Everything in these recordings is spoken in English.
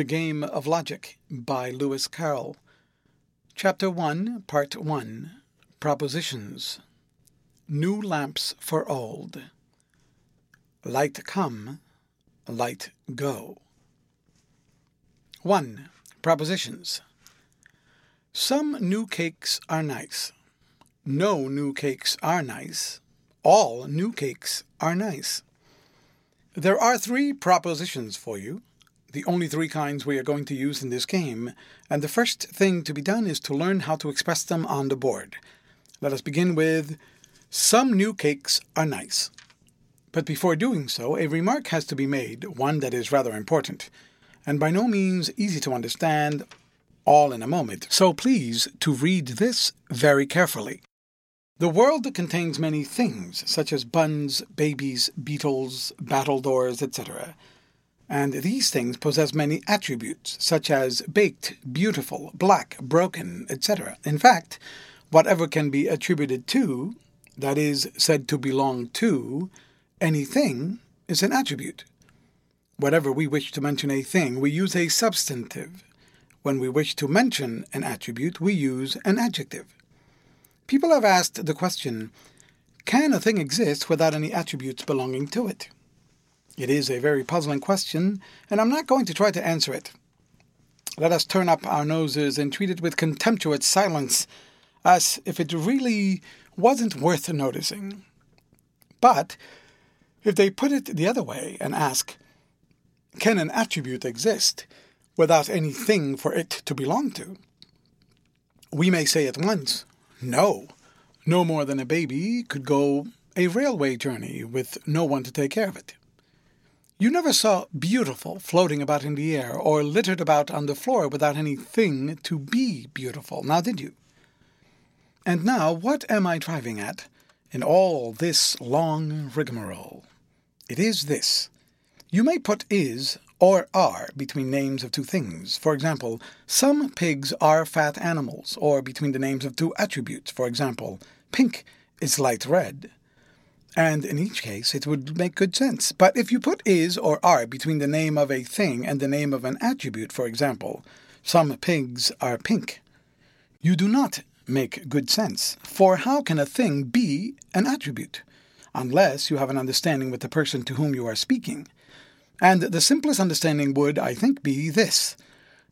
The Game of Logic by Lewis Carroll. Chapter 1, Part 1 Propositions New Lamps for Old. Light come, light go. 1. Propositions. Some new cakes are nice. No new cakes are nice. All new cakes are nice. There are three propositions for you the only three kinds we are going to use in this game, and the first thing to be done is to learn how to express them on the board. Let us begin with Some new cakes are nice. But before doing so, a remark has to be made, one that is rather important, and by no means easy to understand, all in a moment. So please to read this very carefully. The world contains many things, such as buns, babies, beetles, battledores, etc and these things possess many attributes, such as baked, beautiful, black, broken, etc. In fact, whatever can be attributed to, that is, said to belong to, anything is an attribute. Whatever we wish to mention a thing, we use a substantive. When we wish to mention an attribute, we use an adjective. People have asked the question can a thing exist without any attributes belonging to it? It is a very puzzling question, and I'm not going to try to answer it. Let us turn up our noses and treat it with contemptuous silence, as if it really wasn't worth noticing. But if they put it the other way and ask, Can an attribute exist without any thing for it to belong to? We may say at once, No. No more than a baby could go a railway journey with no one to take care of it. You never saw beautiful floating about in the air or littered about on the floor without any thing to be beautiful, now did you? And now, what am I driving at in all this long rigmarole? It is this. You may put is or are between names of two things. For example, some pigs are fat animals, or between the names of two attributes. For example, pink is light red. And in each case, it would make good sense. But if you put is or are between the name of a thing and the name of an attribute, for example, some pigs are pink, you do not make good sense. For how can a thing be an attribute? Unless you have an understanding with the person to whom you are speaking. And the simplest understanding would, I think, be this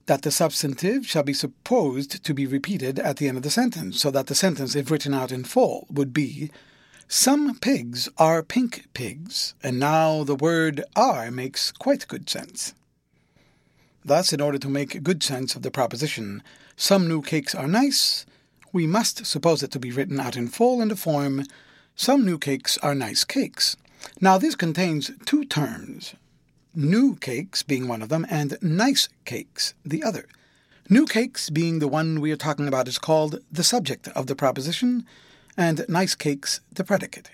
that the substantive shall be supposed to be repeated at the end of the sentence, so that the sentence, if written out in full, would be some pigs are pink pigs, and now the word are makes quite good sense. Thus, in order to make good sense of the proposition, some new cakes are nice, we must suppose it to be written out in full in the form, some new cakes are nice cakes. Now, this contains two terms, new cakes being one of them, and nice cakes the other. New cakes being the one we are talking about is called the subject of the proposition, and nice cakes the predicate.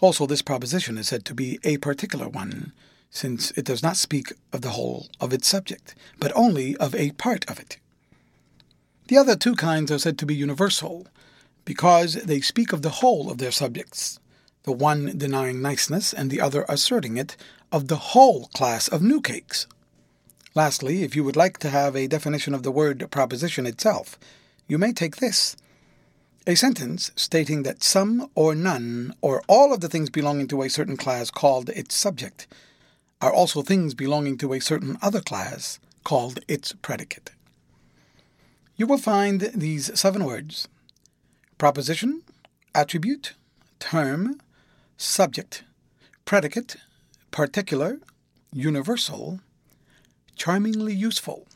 Also, this proposition is said to be a particular one, since it does not speak of the whole of its subject, but only of a part of it. The other two kinds are said to be universal, because they speak of the whole of their subjects, the one denying niceness and the other asserting it of the whole class of new cakes. Lastly, if you would like to have a definition of the word proposition itself, you may take this a sentence stating that some or none or all of the things belonging to a certain class called its subject are also things belonging to a certain other class called its predicate. You will find these seven words proposition, attribute, term, subject, predicate, particular, universal, charmingly useful,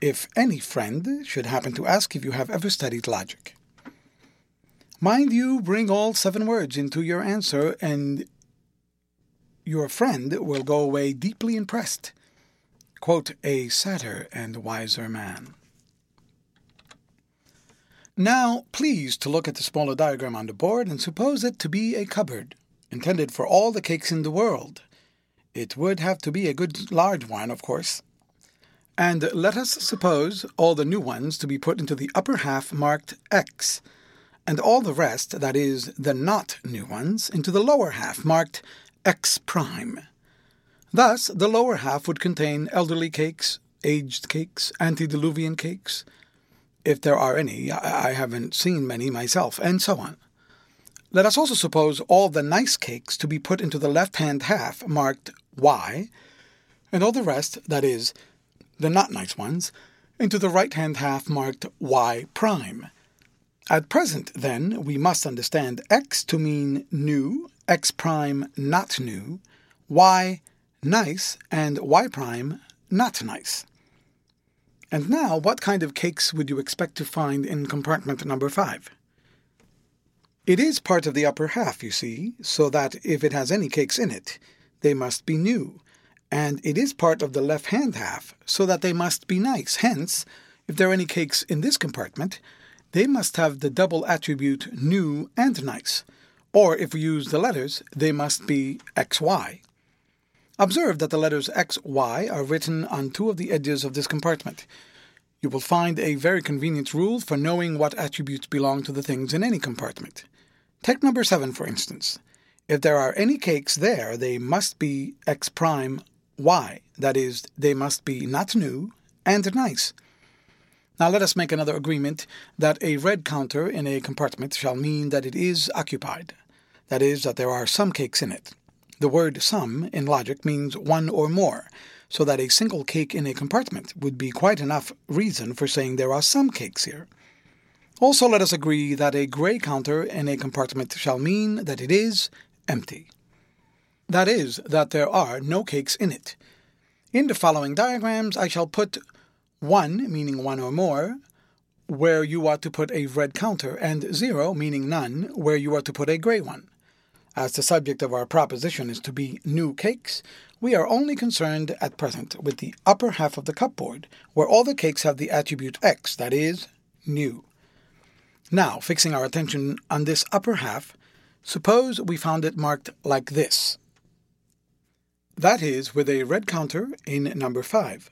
if any friend should happen to ask if you have ever studied logic. Mind you, bring all seven words into your answer, and your friend will go away deeply impressed. Quote, a sadder and wiser man. Now, please to look at the smaller diagram on the board and suppose it to be a cupboard, intended for all the cakes in the world. It would have to be a good large one, of course. And let us suppose all the new ones to be put into the upper half marked X, and all the rest, that is, the not new ones, into the lower half, marked X prime. Thus, the lower half would contain elderly cakes, aged cakes, antediluvian cakes, if there are any, I haven't seen many myself, and so on. Let us also suppose all the nice cakes to be put into the left hand half marked Y, and all the rest, that is, the not nice ones, into the right hand half marked Y prime. At present, then, we must understand x to mean new, x prime not new, y nice, and y prime not nice. And now, what kind of cakes would you expect to find in compartment number 5? It is part of the upper half, you see, so that if it has any cakes in it, they must be new, and it is part of the left hand half, so that they must be nice. Hence, if there are any cakes in this compartment, they must have the double attribute new and nice, or if we use the letters, they must be xy. Observe that the letters X, Y are written on two of the edges of this compartment. You will find a very convenient rule for knowing what attributes belong to the things in any compartment. Take number 7, for instance. If there are any cakes there, they must be X prime Y, that is, they must be not new and nice. Now let us make another agreement that a red counter in a compartment shall mean that it is occupied, that is, that there are some cakes in it. The word some in logic means one or more, so that a single cake in a compartment would be quite enough reason for saying there are some cakes here. Also, let us agree that a gray counter in a compartment shall mean that it is empty. That is, that there are no cakes in it. In the following diagrams, I shall put 1, meaning one or more, where you are to put a red counter, and 0, meaning none, where you are to put a gray one. As the subject of our proposition is to be new cakes, we are only concerned at present with the upper half of the cupboard, where all the cakes have the attribute x, that is, new. Now, fixing our attention on this upper half, suppose we found it marked like this. That is, with a red counter in number 5.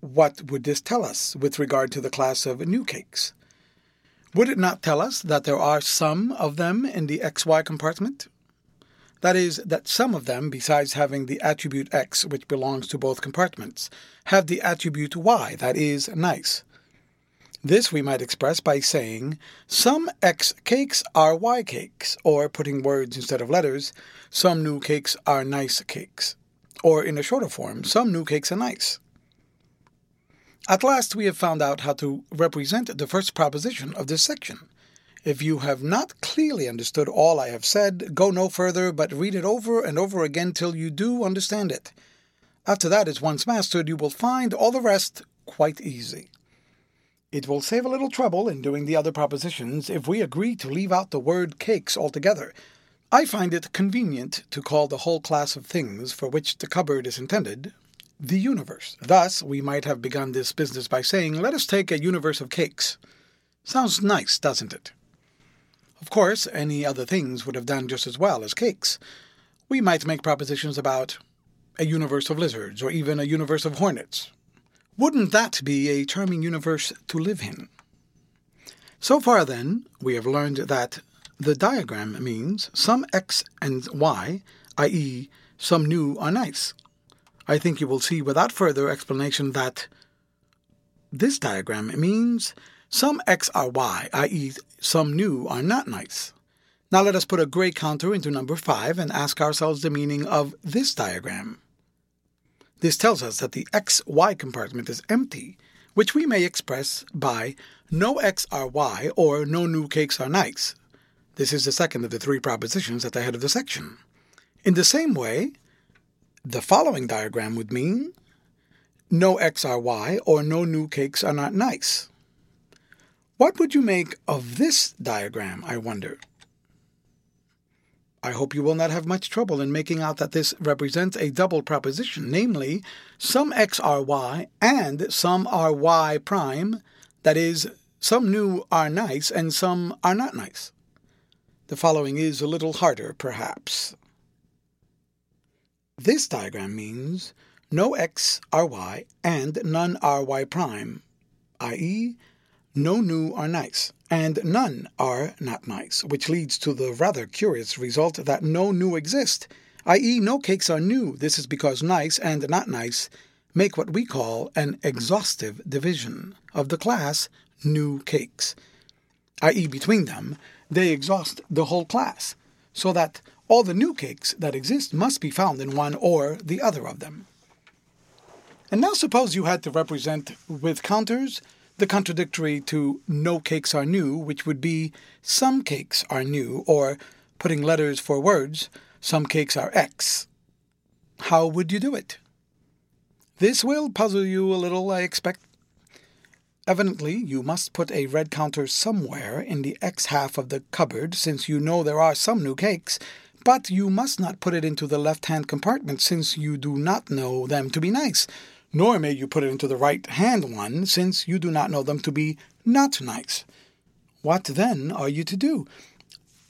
What would this tell us with regard to the class of new cakes? Would it not tell us that there are some of them in the xy compartment? That is, that some of them, besides having the attribute x, which belongs to both compartments, have the attribute y, that is, nice. This we might express by saying, some x cakes are y cakes, or putting words instead of letters, some new cakes are nice cakes. Or in a shorter form, some new cakes are nice. At last we have found out how to represent the first proposition of this section. If you have not clearly understood all I have said, go no further, but read it over and over again till you do understand it. After that is once mastered, you will find all the rest quite easy. It will save a little trouble in doing the other propositions if we agree to leave out the word cakes altogether. I find it convenient to call the whole class of things for which the cupboard is intended the universe. Thus, we might have begun this business by saying, let us take a universe of cakes. Sounds nice, doesn't it? Of course, any other things would have done just as well as cakes. We might make propositions about a universe of lizards, or even a universe of hornets. Wouldn't that be a charming universe to live in? So far, then, we have learned that the diagram means some x and y, i.e., some new are nice, I think you will see without further explanation that this diagram means some x are y, i.e., some new are not nice. Now let us put a gray counter into number 5 and ask ourselves the meaning of this diagram. This tells us that the xy compartment is empty, which we may express by no x are y or no new cakes are nice. This is the second of the three propositions at the head of the section. In the same way, the following diagram would mean no X are Y or no new cakes are not nice. What would you make of this diagram, I wonder? I hope you will not have much trouble in making out that this represents a double proposition, namely, some x are y and some are y prime, that is, some new are nice and some are not nice. The following is a little harder, perhaps. This diagram means no x are y and none are y prime, i.e., no new are nice, and none are not nice, which leads to the rather curious result that no new exist, i.e., no cakes are new. This is because nice and not nice make what we call an exhaustive division of the class new cakes, i.e., between them, they exhaust the whole class, so that all the new cakes that exist must be found in one or the other of them. And now suppose you had to represent with counters the contradictory to no cakes are new, which would be some cakes are new, or putting letters for words, some cakes are X. How would you do it? This will puzzle you a little, I expect. Evidently, you must put a red counter somewhere in the X half of the cupboard, since you know there are some new cakes, but you must not put it into the left hand compartment, since you do not know them to be nice nor may you put it into the right hand one, since you do not know them to be not nice. What then are you to do?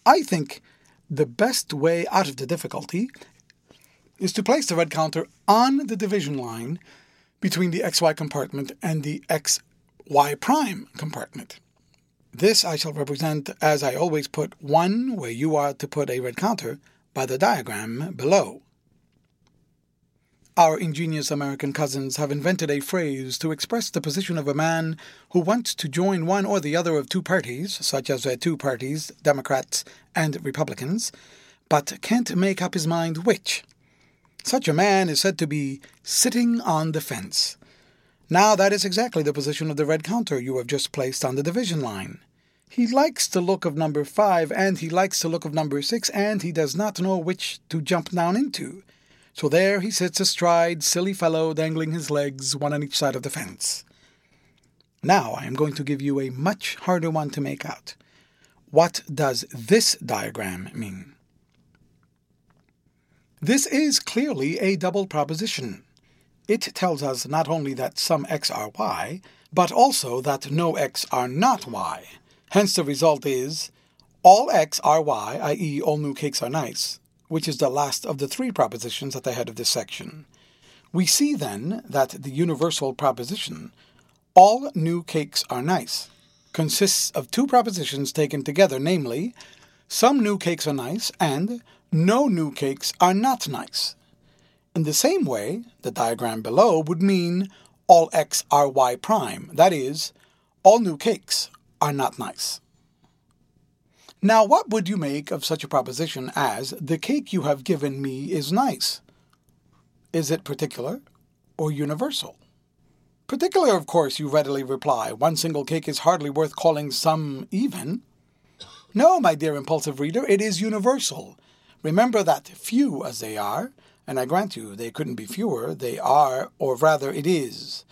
I think the best way out of the difficulty is to place the red counter on the division line between the xy compartment and the xy prime compartment. This I shall represent as I always put 1 where you are to put a red counter by the diagram below. Our ingenious American cousins have invented a phrase to express the position of a man who wants to join one or the other of two parties, such as the two parties, Democrats and Republicans, but can't make up his mind which. Such a man is said to be sitting on the fence. Now that is exactly the position of the red counter you have just placed on the division line. He likes the look of number five, and he likes the look of number six, and he does not know which to jump down into. So there he sits astride, silly fellow, dangling his legs, one on each side of the fence. Now I am going to give you a much harder one to make out. What does this diagram mean? This is clearly a double proposition. It tells us not only that some x are y, but also that no x are not y. Hence the result is all x are y, i.e., all new cakes are nice, which is the last of the three propositions at the head of this section. We see then that the universal proposition, all new cakes are nice, consists of two propositions taken together, namely, some new cakes are nice and no new cakes are not nice. In the same way, the diagram below would mean all x are y prime, that is, all new cakes are not nice. Now, what would you make of such a proposition as, the cake you have given me is nice? Is it particular or universal? Particular, of course, you readily reply. One single cake is hardly worth calling some even. No, my dear impulsive reader, it is universal. Remember that few as they are, and I grant you they couldn't be fewer, they are, or rather it is.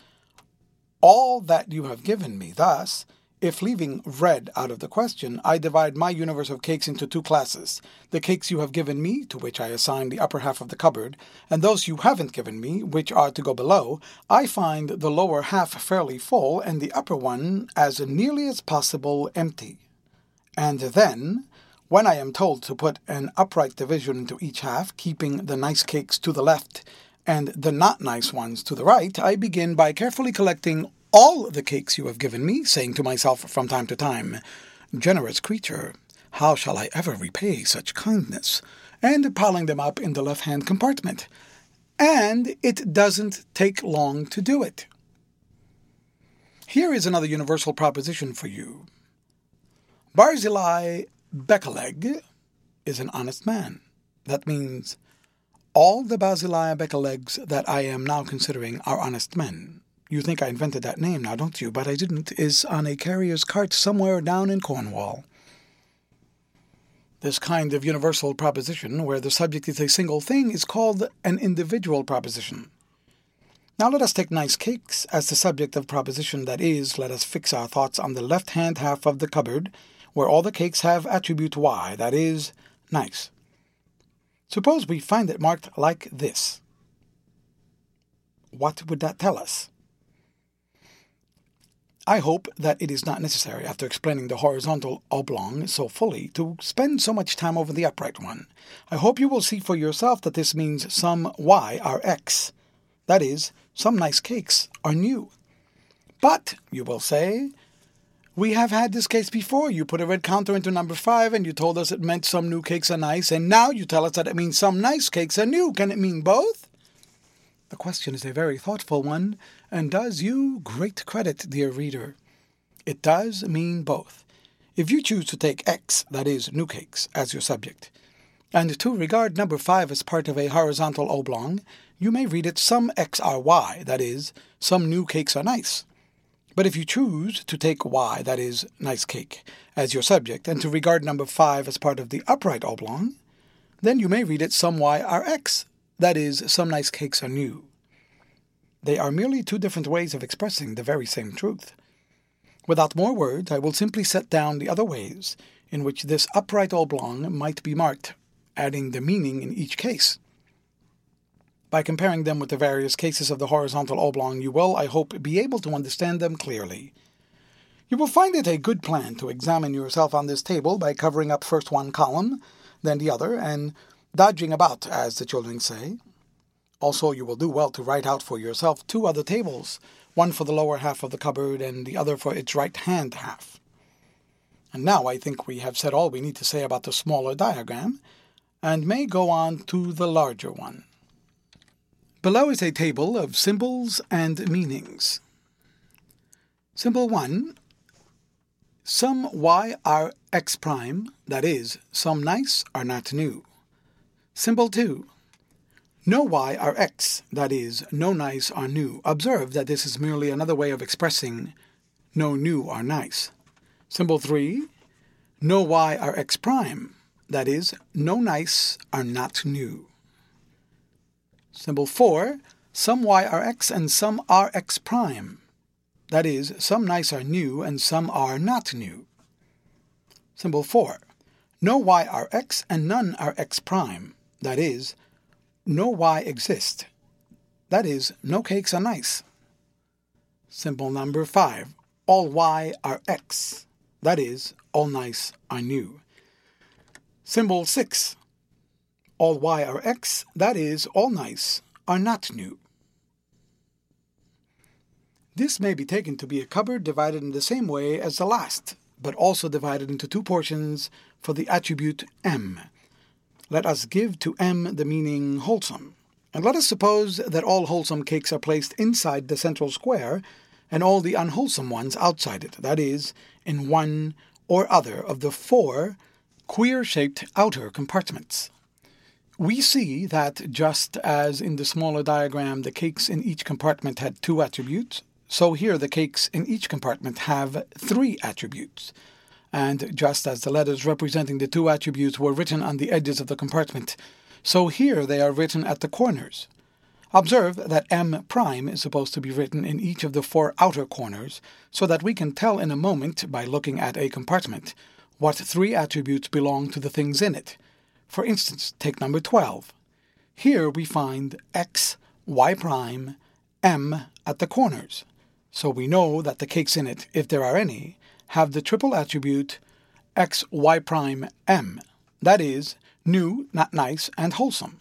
All that you have given me thus if leaving red out of the question, I divide my universe of cakes into two classes the cakes you have given me, to which I assign the upper half of the cupboard, and those you haven't given me, which are to go below, I find the lower half fairly full and the upper one as nearly as possible empty. And then, when I am told to put an upright division into each half, keeping the nice cakes to the left and the not nice ones to the right, I begin by carefully collecting all the cakes you have given me, saying to myself from time to time, Generous creature, how shall I ever repay such kindness? And piling them up in the left hand compartment. And it doesn't take long to do it. Here is another universal proposition for you. Barzillai Beckalegg is an honest man. That means all the Barzillai Beckaleggs that I am now considering are honest men you think I invented that name now, don't you? But I didn't, is on a carrier's cart somewhere down in Cornwall. This kind of universal proposition, where the subject is a single thing, is called an individual proposition. Now let us take nice cakes as the subject of proposition, that is, let us fix our thoughts on the left hand half of the cupboard, where all the cakes have attribute y, that is, nice. Suppose we find it marked like this. What would that tell us? I hope that it is not necessary, after explaining the horizontal oblong so fully, to spend so much time over the upright one. I hope you will see for yourself that this means some y are x. That is, some nice cakes are new. But, you will say, we have had this case before. You put a red counter into number five and you told us it meant some new cakes are nice, and now you tell us that it means some nice cakes are new. Can it mean both? The question is a very thoughtful one, and does you great credit, dear reader. It does mean both. If you choose to take X, that is, new cakes, as your subject, and to regard number 5 as part of a horizontal oblong, you may read it some X are Y, that is, some new cakes are nice. But if you choose to take Y, that is, nice cake, as your subject, and to regard number 5 as part of the upright oblong, then you may read it some Y are X, that is, some nice cakes are new. They are merely two different ways of expressing the very same truth. Without more words, I will simply set down the other ways in which this upright oblong might be marked, adding the meaning in each case. By comparing them with the various cases of the horizontal oblong, you will, I hope, be able to understand them clearly. You will find it a good plan to examine yourself on this table by covering up first one column, then the other, and dodging about, as the children say. Also, you will do well to write out for yourself two other tables, one for the lower half of the cupboard and the other for its right hand half. And now I think we have said all we need to say about the smaller diagram, and may go on to the larger one. Below is a table of symbols and meanings. Symbol 1 Some y are x prime, that is, some nice are not new. Symbol 2 No y are x, that is, no nice are new. Observe that this is merely another way of expressing no new are nice. Symbol 3 No y are x prime, that is, no nice are not new. Symbol 4, some y are x and some are x prime. That is, some nice are new and some are not new. Symbol 4, no y are x and none are x prime. That is, no y exist. That is, no cakes are nice. Symbol number 5, all y are x. That is, all nice are new. Symbol 6, all y are x, that is, all nice, are not new. This may be taken to be a cupboard divided in the same way as the last, but also divided into two portions for the attribute m. Let us give to m the meaning wholesome, and let us suppose that all wholesome cakes are placed inside the central square, and all the unwholesome ones outside it, that is, in one or other of the four queer shaped outer compartments. We see that just as in the smaller diagram the cakes in each compartment had two attributes, so here the cakes in each compartment have three attributes. And just as the letters representing the two attributes were written on the edges of the compartment, so here they are written at the corners. Observe that M prime is supposed to be written in each of the four outer corners, so that we can tell in a moment, by looking at a compartment, what three attributes belong to the things in it. For instance, take number 12. Here we find x, y prime, m at the corners. So we know that the cakes in it, if there are any, have the triple attribute x, y prime, m. That is, new, not nice, and wholesome.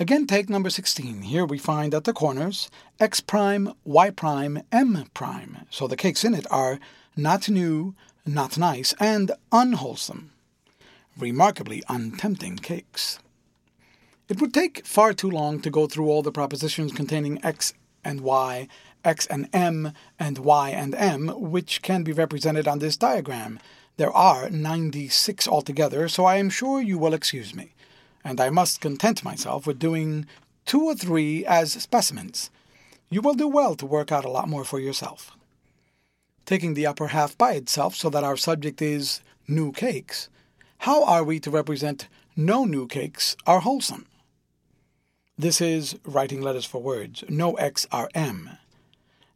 Again, take number 16. Here we find at the corners x prime, y prime, m prime. So the cakes in it are not new, not nice, and unwholesome remarkably untempting cakes. It would take far too long to go through all the propositions containing x and y, x and m, and y and m, which can be represented on this diagram. There are 96 altogether, so I am sure you will excuse me, and I must content myself with doing two or three as specimens. You will do well to work out a lot more for yourself. Taking the upper half by itself so that our subject is new cakes, how are we to represent no new cakes are wholesome? This is writing letters for words, no X are M.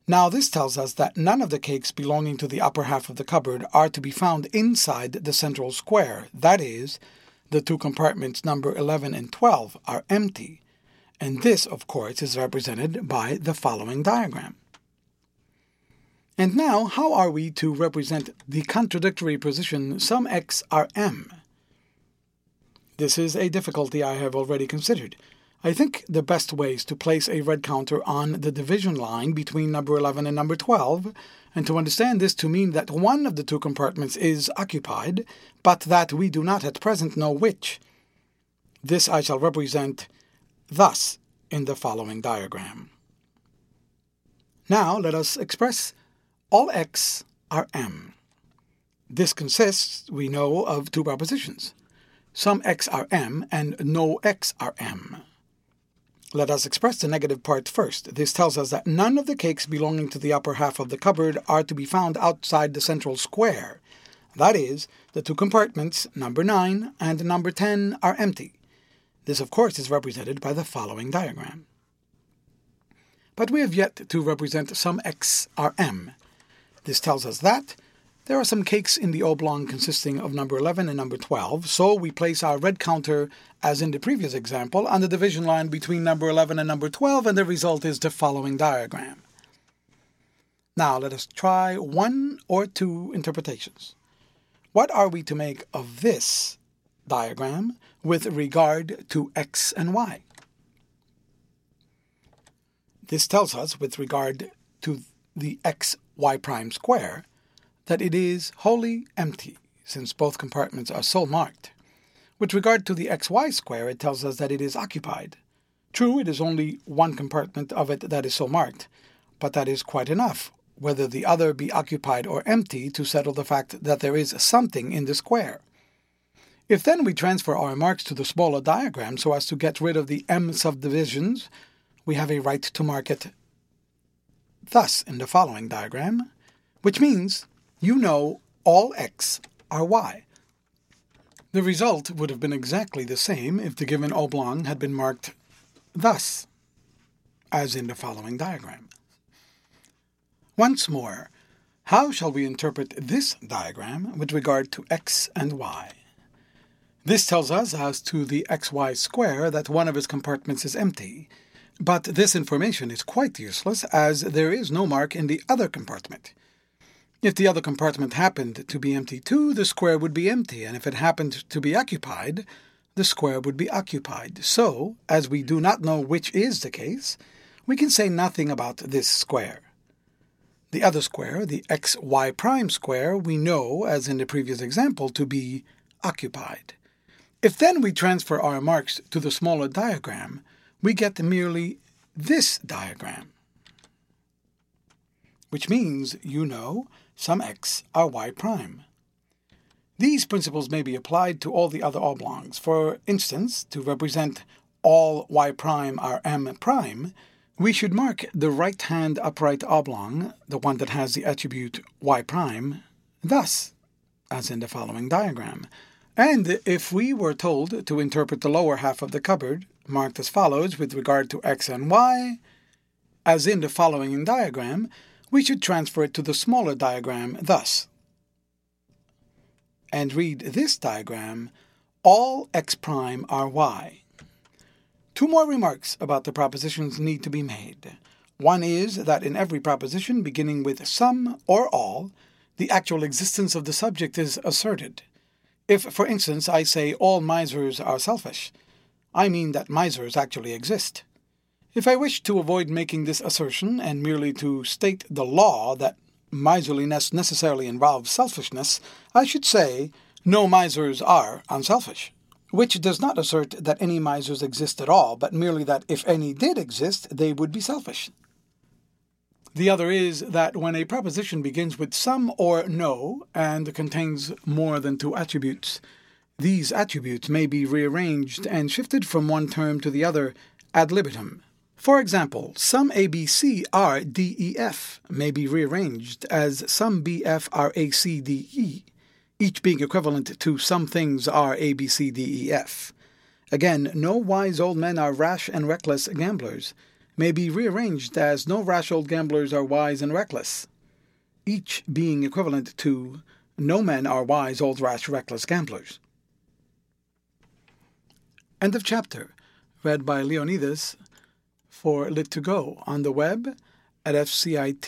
Now, this tells us that none of the cakes belonging to the upper half of the cupboard are to be found inside the central square. That is, the two compartments number 11 and 12 are empty. And this, of course, is represented by the following diagram. And now, how are we to represent the contradictory position some x are m? This is a difficulty I have already considered. I think the best way is to place a red counter on the division line between number 11 and number 12, and to understand this to mean that one of the two compartments is occupied, but that we do not at present know which. This I shall represent thus in the following diagram. Now let us express all x are m. This consists, we know, of two propositions. Some x are m and no x are m. Let us express the negative part first. This tells us that none of the cakes belonging to the upper half of the cupboard are to be found outside the central square. That is, the two compartments, number 9 and number 10, are empty. This, of course, is represented by the following diagram. But we have yet to represent some x are m. This tells us that there are some cakes in the oblong consisting of number 11 and number 12, so we place our red counter, as in the previous example, on the division line between number 11 and number 12, and the result is the following diagram. Now let us try one or two interpretations. What are we to make of this diagram with regard to x and y? This tells us, with regard to the x y prime square, that it is wholly empty, since both compartments are so marked. With regard to the xy square, it tells us that it is occupied. True, it is only one compartment of it that is so marked, but that is quite enough, whether the other be occupied or empty, to settle the fact that there is something in the square. If then we transfer our marks to the smaller diagram so as to get rid of the m subdivisions, we have a right to mark it thus in the following diagram, which means you know all x are y. The result would have been exactly the same if the given oblong had been marked thus, as in the following diagram. Once more, how shall we interpret this diagram with regard to x and y? This tells us as to the xy square that one of its compartments is empty, but this information is quite useless as there is no mark in the other compartment. If the other compartment happened to be empty too, the square would be empty, and if it happened to be occupied, the square would be occupied. So, as we do not know which is the case, we can say nothing about this square. The other square, the xy prime square, we know, as in the previous example, to be occupied. If then we transfer our marks to the smaller diagram, we get merely this diagram, which means you know some x are y prime. These principles may be applied to all the other oblongs. For instance, to represent all y prime are m prime, we should mark the right-hand upright oblong, the one that has the attribute y prime, thus, as in the following diagram. And if we were told to interpret the lower half of the cupboard, marked as follows with regard to x and y, as in the following diagram, we should transfer it to the smaller diagram thus. And read this diagram, all x prime are y. Two more remarks about the propositions need to be made. One is that in every proposition beginning with some or all, the actual existence of the subject is asserted. If, for instance, I say all misers are selfish, I mean that misers actually exist. If I wish to avoid making this assertion and merely to state the law that miserliness necessarily involves selfishness, I should say, no misers are unselfish, which does not assert that any misers exist at all, but merely that if any did exist, they would be selfish. The other is that when a proposition begins with some or no and contains more than two attributes, these attributes may be rearranged and shifted from one term to the other ad libitum. For example, some ABC are DEF may be rearranged as some BF are ACDE, each being equivalent to some things are ABCDEF. Again, no wise old men are rash and reckless gamblers may be rearranged as no rash old gamblers are wise and reckless, each being equivalent to no men are wise old rash reckless gamblers. End of chapter. Read by Leonidas for Lit2Go on the web at fcit.usf.edu.